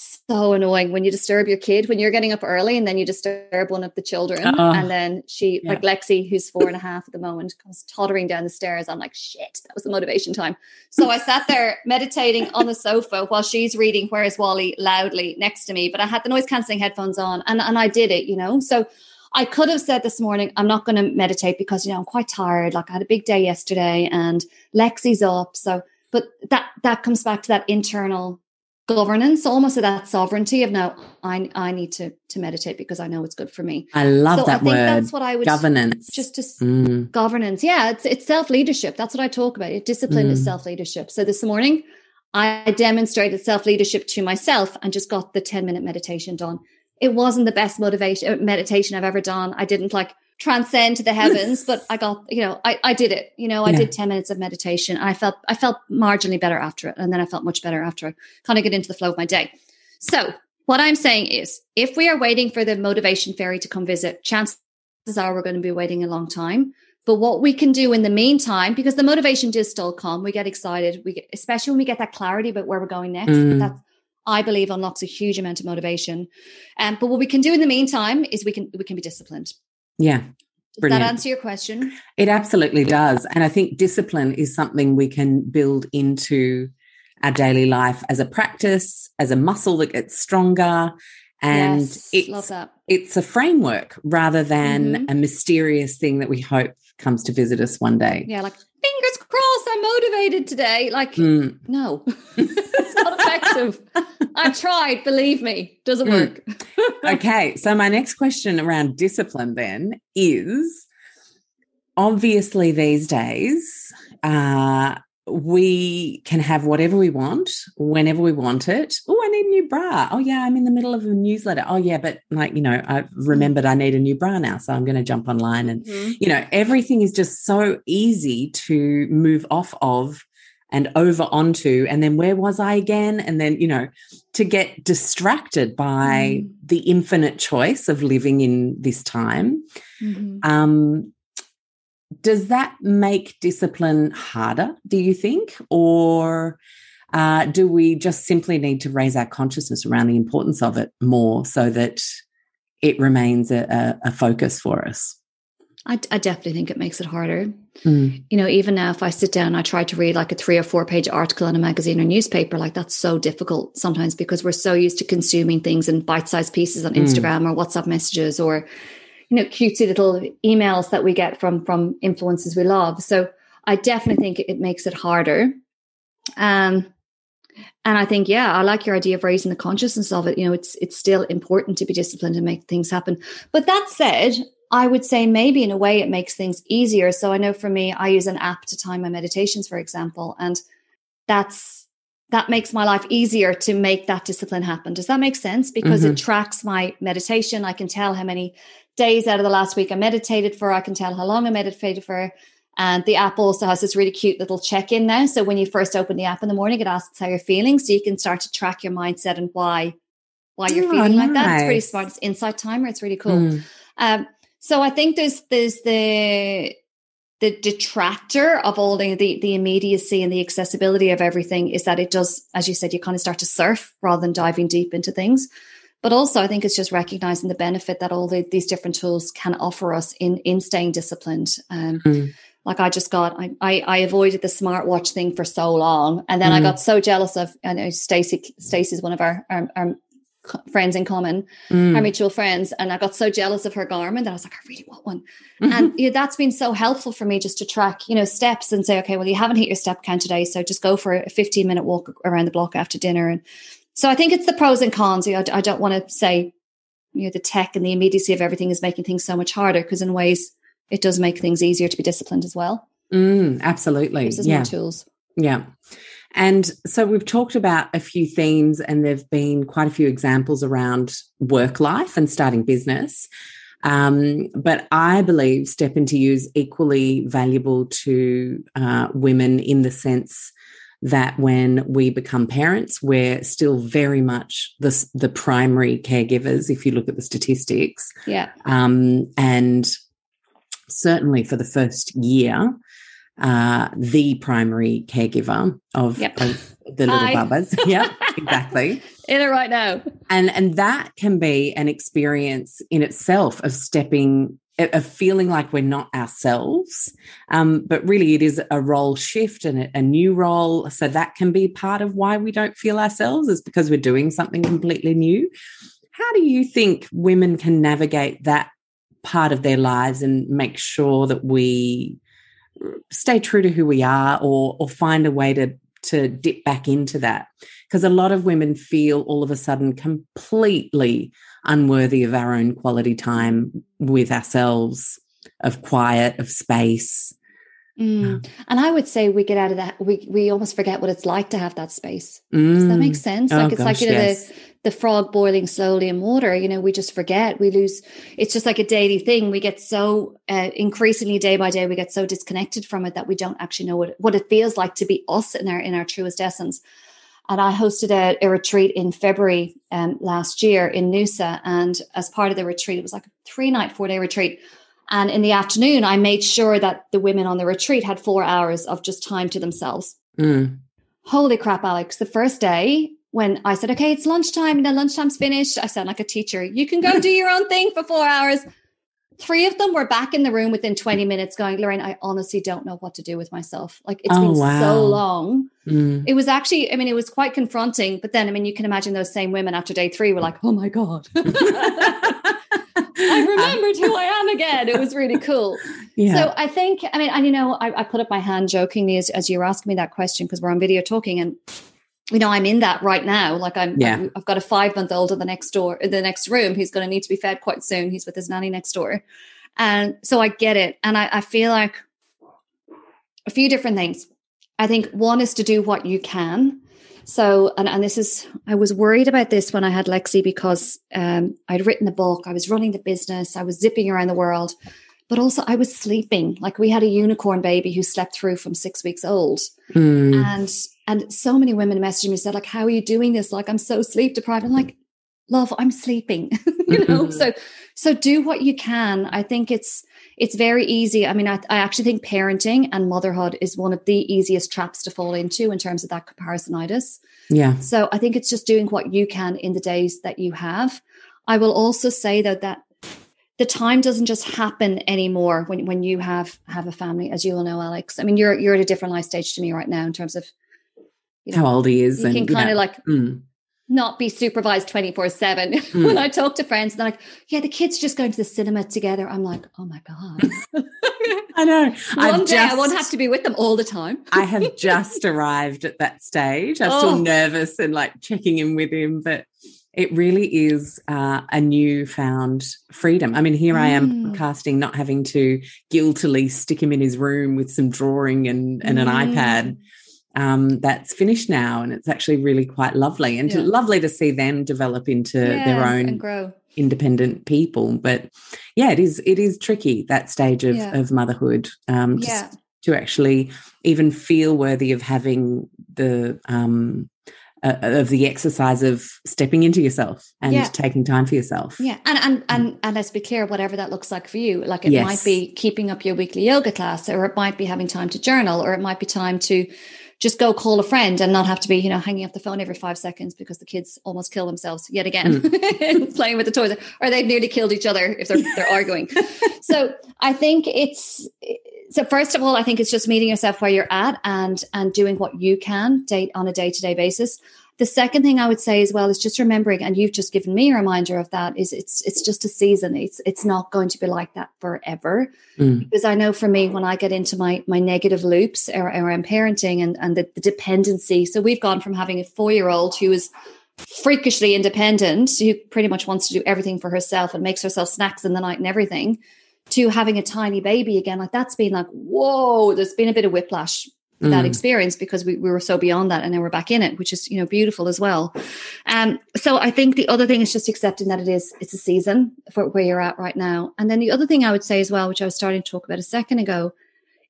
so annoying when you disturb your kid when you're getting up early and then you disturb one of the children uh, and then she yeah. like lexi who's four and a half at the moment comes tottering down the stairs i'm like shit that was the motivation time so i sat there meditating on the sofa while she's reading where's wally loudly next to me but i had the noise cancelling headphones on and, and i did it you know so I could have said this morning, I'm not going to meditate because, you know, I'm quite tired. Like I had a big day yesterday and Lexi's up. So, but that, that comes back to that internal governance, almost of that sovereignty of now I I need to to meditate because I know it's good for me. I love so that I think word. That's what I would governance. Just to mm. governance, yeah, it's it's self leadership. That's what I talk about. It Discipline mm. is self leadership. So this morning, I demonstrated self leadership to myself and just got the ten minute meditation done. It wasn't the best motivation meditation I've ever done. I didn't like transcend to the heavens but i got you know i, I did it you know i yeah. did 10 minutes of meditation i felt i felt marginally better after it and then i felt much better after i kind of get into the flow of my day so what i'm saying is if we are waiting for the motivation fairy to come visit chances are we're going to be waiting a long time but what we can do in the meantime because the motivation does still come we get excited we get especially when we get that clarity about where we're going next mm. that's I believe unlocks a huge amount of motivation. Um, but what we can do in the meantime is we can we can be disciplined. Yeah. Does that answer your question? It absolutely does. And I think discipline is something we can build into our daily life as a practice, as a muscle that gets stronger. And yes, it's, it's a framework rather than mm-hmm. a mysterious thing that we hope comes to visit us one day. Yeah, like fingers crossed, I'm motivated today. Like, mm. no, it's not effective. I've tried, believe me, doesn't mm. work. okay. So, my next question around discipline then is obviously these days, uh, we can have whatever we want whenever we want it. Oh, I need a new bra. Oh, yeah, I'm in the middle of a newsletter. Oh, yeah, but like, you know, I've remembered I need a new bra now. So I'm going to jump online. And, mm-hmm. you know, everything is just so easy to move off of and over onto. And then where was I again? And then, you know, to get distracted by mm-hmm. the infinite choice of living in this time. Mm-hmm. Um, does that make discipline harder, do you think? Or uh, do we just simply need to raise our consciousness around the importance of it more so that it remains a, a focus for us? I, I, definitely think it makes it harder. Mm. You know, even now, if I sit down, I try to read like a three or four page article in a magazine or newspaper, like that's so difficult sometimes because we're so used to consuming things in bite sized pieces on mm. Instagram or WhatsApp messages or you know cutesy little emails that we get from from influences we love so i definitely think it makes it harder um and i think yeah i like your idea of raising the consciousness of it you know it's it's still important to be disciplined and make things happen but that said i would say maybe in a way it makes things easier so i know for me i use an app to time my meditations for example and that's that makes my life easier to make that discipline happen. Does that make sense? Because mm-hmm. it tracks my meditation. I can tell how many days out of the last week I meditated for. I can tell how long I meditated for. And the app also has this really cute little check in now. So when you first open the app in the morning, it asks how you're feeling. So you can start to track your mindset and why why you're oh, feeling nice. like that. It's pretty smart. It's insight timer. It's really cool. Mm. Um, so I think there's there's the the detractor of all the, the, the immediacy and the accessibility of everything is that it does, as you said, you kind of start to surf rather than diving deep into things. But also, I think it's just recognizing the benefit that all the, these different tools can offer us in in staying disciplined. Um, mm. Like I just got, I, I, I avoided the smartwatch thing for so long, and then mm. I got so jealous of. I know Stacy. Stacy's one of our, our, our friends in common, mm. our mutual friends, and I got so jealous of her Garmin that I was like, I really want one. Mm-hmm. And you know, that's been so helpful for me just to track, you know, steps and say, okay, well, you haven't hit your step count today, so just go for a 15 minute walk around the block after dinner. And so I think it's the pros and cons. You know, I don't want to say, you know, the tech and the immediacy of everything is making things so much harder because in ways it does make things easier to be disciplined as well. Mm, absolutely. yeah. tools. Yeah. And so we've talked about a few themes, and there have been quite a few examples around work life and starting business. Um, but I believe Step Into You is equally valuable to uh, women in the sense that when we become parents, we're still very much the, the primary caregivers, if you look at the statistics. Yeah. Um, and certainly for the first year, uh, the primary caregiver of, Yep. of the little Hi. bubbas. yeah, exactly. In it right now. And and that can be an experience in itself of stepping of feeling like we're not ourselves. Um, but really it is a role shift and a, a new role. So that can be part of why we don't feel ourselves is because we're doing something completely new. How do you think women can navigate that part of their lives and make sure that we stay true to who we are or or find a way to to dip back into that because a lot of women feel all of a sudden completely unworthy of our own quality time with ourselves of quiet of space Mm. And I would say we get out of that. We we almost forget what it's like to have that space. Does that make Mm. sense? Oh, Like it's like gosh, you know yes. the the frog boiling slowly in water. You know, we just forget. We lose. It's just like a daily thing. We get so uh, increasingly day by day. We get so disconnected from it that we don't actually know what what it feels like to be us in our in our truest essence. And I hosted a, a retreat in February um, last year in Noosa, and as part of the retreat, it was like a three night, four day retreat. And in the afternoon, I made sure that the women on the retreat had four hours of just time to themselves. Mm. Holy crap, Alexx. The first day when I said, okay, it's lunchtime, you know, lunchtime's finished, I sound like a teacher. You can go do your own thing for four hours. Three of them were back in the room within 20 minutes going, Lorraine, I honestly don't know what to do with myself. Like it's Oh, been wow. so long. Mm. It was actually, I mean, it was quite confronting. But then, I mean, you can imagine those same women after day three were like, oh my God. I remembered who I am again. It was really cool. yeah So I think, I mean, and you know, I, I put up my hand jokingly as, as you were asking me that question because we're on video talking, and you know, I'm in that right now. Like I'm, Yeah. I've got a five month old in the next door, in the next room, who's going to need to be fed quite soon. He's with his nanny next door, and so I get it, and I, I feel like a few different things. I think one is to do what you can. So, and, and this is, I was worried about this when I had Lexi because um, I'd written a book, I was running the business, I was zipping around the world, but also I was sleeping. Like we had a unicorn baby who slept through from six weeks old. Mm. And and so many women messaged me and said, like, how are you doing this? Like, I'm so sleep deprived. I'm like, love, I'm sleeping. you know, Mhm. so so do what you can. I think it's it's very easy. I mean, I, I actually think parenting and motherhood is one of the easiest traps to fall into in terms of that comparisonitis. yeah So I think it's just doing what you can in the days that you have. I will also say though that the time doesn't just happen anymore when, when you have have a family, as you will know, Alexx. I mean, you're you're at a different life stage to me right now in terms of you how old he is you and can kind know, of like mm. not be supervised 24 7 Mm. when i talk to friends they're like yeah the kids just going to the cinema together i'm like oh my god i know one I've day i won't have to be with them all the time I have just arrived at that stage. I'm Oh. still nervous and like checking in with him, but it really is uh, a newfound freedom. I mean, here I am Mm. podcasting, not having to guiltily stick him in his room with some drawing and, and an Mm. iPad. Um, that's finished now, and it's actually really quite lovely and to- lovely to see them develop into their own grow independent people. But yeah, it is it is tricky that stage of, Yeah. of motherhood. Um, yeah to actually even feel worthy of having the um uh, of the exercise of stepping into yourself and Yeah. taking time for yourself. yeah and and and and let's be clear whatever that looks like for you like it Yes. might be keeping up your weekly yoga class or it might be having time to journal or it might be time to just go call a friend and not have to be, you know, hanging up the phone every five seconds because the kids almost kill themselves yet again hmm. playing with the toys, or they've nearly killed each other if they're they're arguing. So I think it's so first of all, I think it's just meeting yourself where you're at and and doing what you can date on a day to day basis. The second thing I would say as well is just remembering, and you've just given me a reminder of that, is it's it's just a season. It's it's not going to be like that forever. Mm. Because I know for me, when I get into my my negative loops around parenting and, and the, the dependency, so we've gone from having a four year old who is freakishly independent, who pretty much wants to do everything for herself and makes herself snacks in the night and everything, to having a tiny baby again. Like that's been like, whoa, there's been a bit of whiplash for that Mm. experience because we, we were so beyond that and now we're back in it, which is, you know, beautiful as well. Um, so I think the other thing is just accepting that it is, it's a season for where you're at right now. And then the other thing I would say as well, which I was starting to talk about a second ago,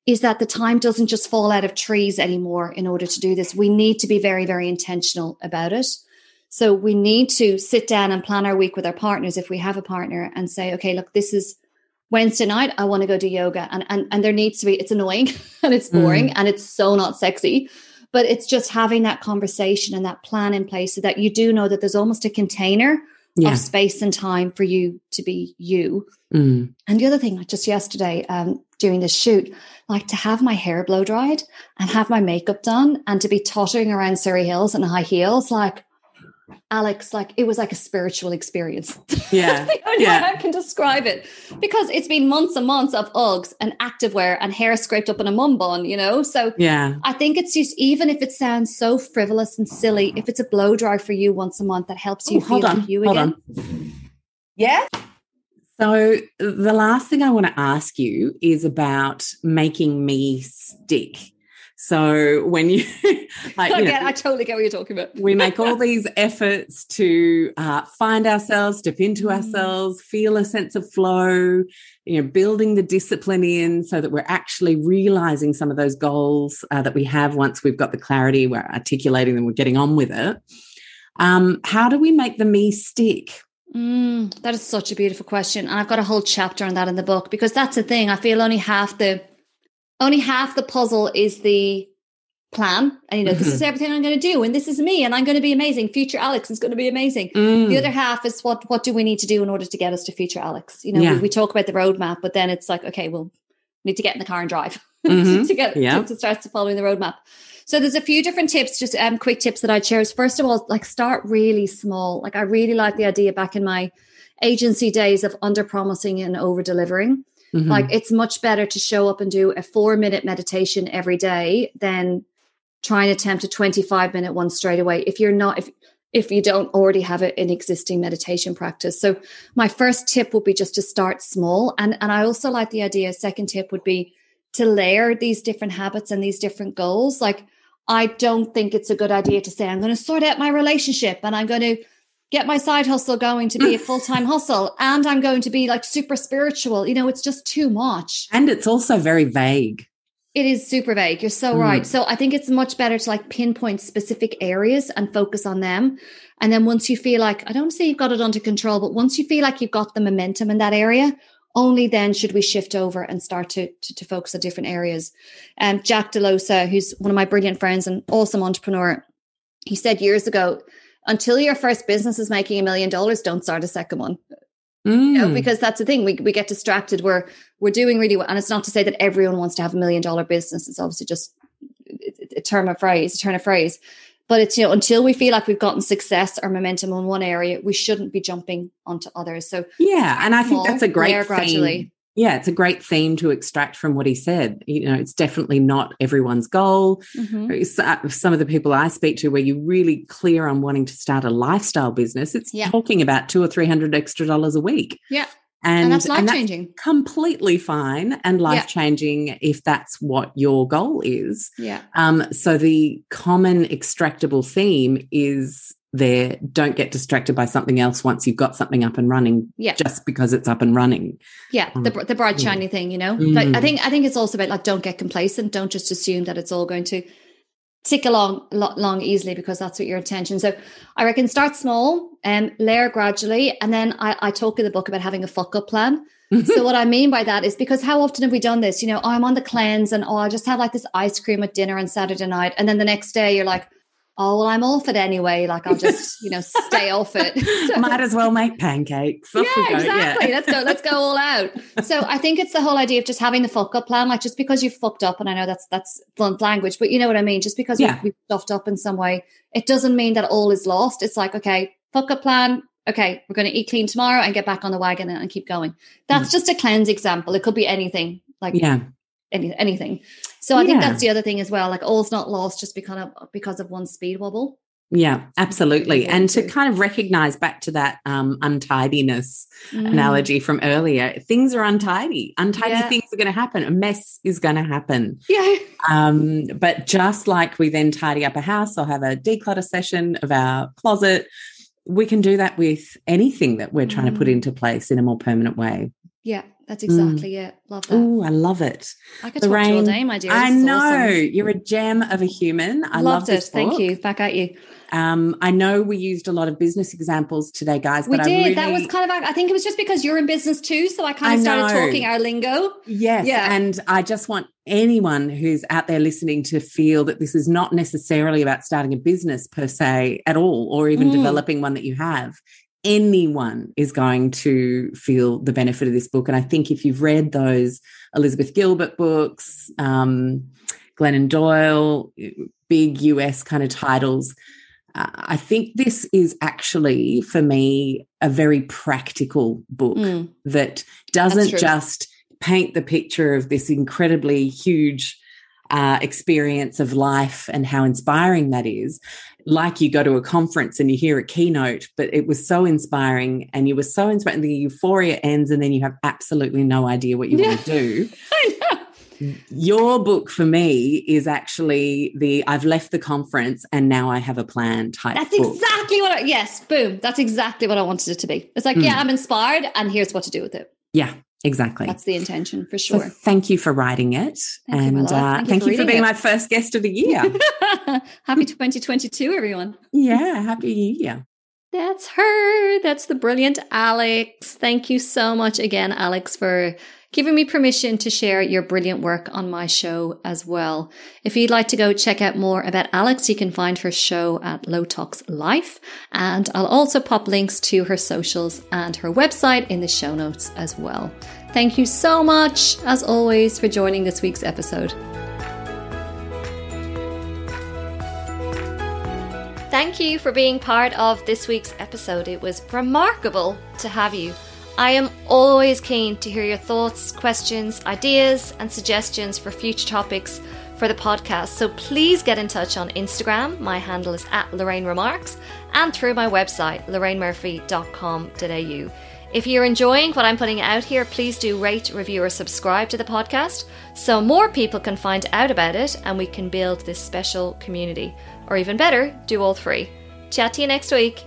is that the time doesn't just fall out of trees anymore in order to do this. We need to be very, very intentional about it. So we need to sit down and plan our week with our partners if we have a partner and say, okay, look, this is Wednesday night, I want to go do yoga. And, and, and there needs to be, it's annoying and it's boring mm. and it's so not sexy. But it's just having that conversation and that plan in place so that you do know that there's almost a container yeah. of space and time for you to be you. Mm. And the other thing, like just yesterday, um, doing this shoot, like to have my hair blow dried and have my makeup done and to be tottering around Surry Hills in high heels, like Alexx, like it was like a spiritual experience. Yeah. yeah. I can describe it because it's been months and months of Uggs and activewear and hair scraped up in a mum bun, you know? So yeah, I think it's just, even if it sounds so frivolous and silly, if it's a blow dry for you once a month, that helps you Ooh, feel on, you hold again. On. Yeah. So the last thing I want to ask you is about making me stick so when you, like, you know, I totally get what you're talking about. we make all these efforts to uh, find ourselves, step into mm. ourselves, feel a sense of flow, you know, building the discipline in so that we're actually realizing some of those goals uh, that we have once we've got the clarity, we're articulating them, we're getting on with it. Um, how do we make the me stick? Mm, that is such a beautiful question. And I've got a whole chapter on that in the book because that's the thing. I feel only half the only half the puzzle is the plan and you know mm-hmm. this is mm-hmm. everything i'm going to do and this is me and i'm going to be amazing future Alexx is going to be amazing mm. the other half is what what do we need to do in order to get us to future Alexx you know yeah. we, we, talk about the roadmap but then it's like okay well we need to get in the car and drive mm-hmm. to get yeah. to, to start following the roadmap so there's a few different tips just um quick tips that i'd share is first of all like start really small like i really like the idea back in my agency days of under promising and over delivering Mm-hmm. Like it's much better to show up and do a four minute meditation every day than try and attempt a 25 minute one straight away. If you're not, if, if you don't already have an existing meditation practice. So my first tip would be just to start small. And, and I also like the idea, second tip would be to layer these different habits and these different goals. Like I don't think it's a good idea to say, I'm going to sort out my relationship and I'm going to get my side hustle going to be a full-time hustle and I'm going to be like super spiritual. You know, it's just too much. And it's also very vague. It is super vague. You're so mm. right. So I think it's much better to like pinpoint specific areas and focus on them. And then once you feel like, I don't say you've got it under control, but once you feel like you've got the momentum in that area, only then should we shift over and start to, to, to focus on different areas. And um, Jack Delosa, who's one of my brilliant friends and awesome entrepreneur, he said years ago, until your first business is making a million dollars, don't start a second one. Mm. You know, mm. because that's the thing. We we get distracted. We're we're doing really well. And it's not to say that everyone wants to have a million dollar business. It's obviously just a term of phrase, a turn of phrase. But it's, you know, until we feel like we've gotten success or momentum in one area, we shouldn't be jumping onto others. So yeah, and I think that's a great gradually yeah, it's a great theme to extract from what he said. You know, it's definitely not everyone's goal. Mm-hmm. Uh, some of the people I speak to, where you're really clear on wanting to start a lifestyle business, it's yeah. talking about two or three hundred extra dollars a week. Yeah. And, and that's life changing. Completely fine and life changing yeah. if that's what your goal is. Yeah. Um, so the common extractable theme is there don't get distracted by something else once you've got something up and running yeah just because it's up and running yeah the, um, the bright shiny yeah. thing you know mm. like i think i think it's also about like don't get complacent don't just assume that it's all going to tick along long easily because that's what your intention so i reckon start small and um, layer gradually and then I, I talk in the book about having a fuck up plan so what I mean by that is because how often have we done this? You know, oh, I'm on the cleanse and oh, I just have like this ice cream at dinner on Saturday night. And then the next day you're like, oh well i'm off it anyway. Like i'll just you know stay off it. So, might as well make pancakes. Off yeah exactly yeah. let's go let's go all out. So i think it's the whole idea of just having the fuck up plan like just because you fucked up and i know that's that's blunt language but you know what i mean? Just because yeah. we've, stuffed up in some way it doesn't mean that all is lost. It's like okay fuck up plan. Okay we're going to eat clean tomorrow and get back on the wagon and, and keep going. That's mm. just a cleanse example. It could be anything like yeah. any, anything. So I yeah. think that's the other thing as well. Like all's not lost just because of because of one speed wobble. Yeah, absolutely. And to kind of recognize back to that um, untidiness mm. analogy from earlier, things are untidy. Untidy yeah. things are going to happen. A mess is going to happen. Yeah. Um, but just like we then tidy up a house or have a declutter session of our closet, we can do that with anything that we're trying mm. to put mm. into place in a more permanent way. Yeah, That's exactly mm. it. Love that. Oh, I love it. I could Lorraine, talk to you all day, my dear. I know. Awesome. You're a gem of a human. I Loved love it. Thank you. Back at you. Um, I know we used a lot of business examples today, guys. We did. Really, that was kind of. I think it was just because you're in business too, so I kind of I started talking our lingo. Yes, yeah. And I just want anyone who's out there listening to feel that this is not necessarily about starting a business per se at all, or even mm. developing one that you have. Anyone is going to feel the benefit of this book, and I think if you've read those Elizabeth Gilbert books, um, Glennon Doyle, big US kind of titles I think this is actually, for me, a very practical book mm. that doesn't just paint the picture of this incredibly huge uh, experience of life and how inspiring that is. Like you go to a conference and you hear a keynote, but it was so inspiring and you were so inspired. And The euphoria ends, and then you have absolutely no idea what you yeah. want to do. I know your book for me is actually the I've left the conference and now I have a plan type. That's book. exactly what I, yes, boom. That's exactly what I wanted it to be. It's like, mm. yeah, I'm inspired and here's what to do with it. Yeah, exactly. That's the intention for sure. So thank you for writing it. Thank and you, uh, thank, thank you, for, being it. my first guest of the year. happy 2022, everyone. Yeah, happy new year. That's her. That's the brilliant Alexx. Thank you so much again, Alexx, for giving me permission to share your brilliant work on my show as well. If you'd like to go check out more about Alexx, you can find her show at Low Tox Life. And I'll also pop links to her socials and her website in the show notes as well. Thank you so much, as always, for joining this week's episode. Thank you for being part of this week's episode. It was remarkable to have you. I am always keen to hear your thoughts, questions, ideas, and suggestions for future topics for the podcast. So please get in touch on Instagram. My handle is at Lorraine Remarks and through my website, lorrainemurphy.com.au. If you're enjoying what I'm putting out here, please do rate, review, or subscribe to the podcast so more people can find out about it and we can build this special community. Or even better, do all three. Chat to you next week.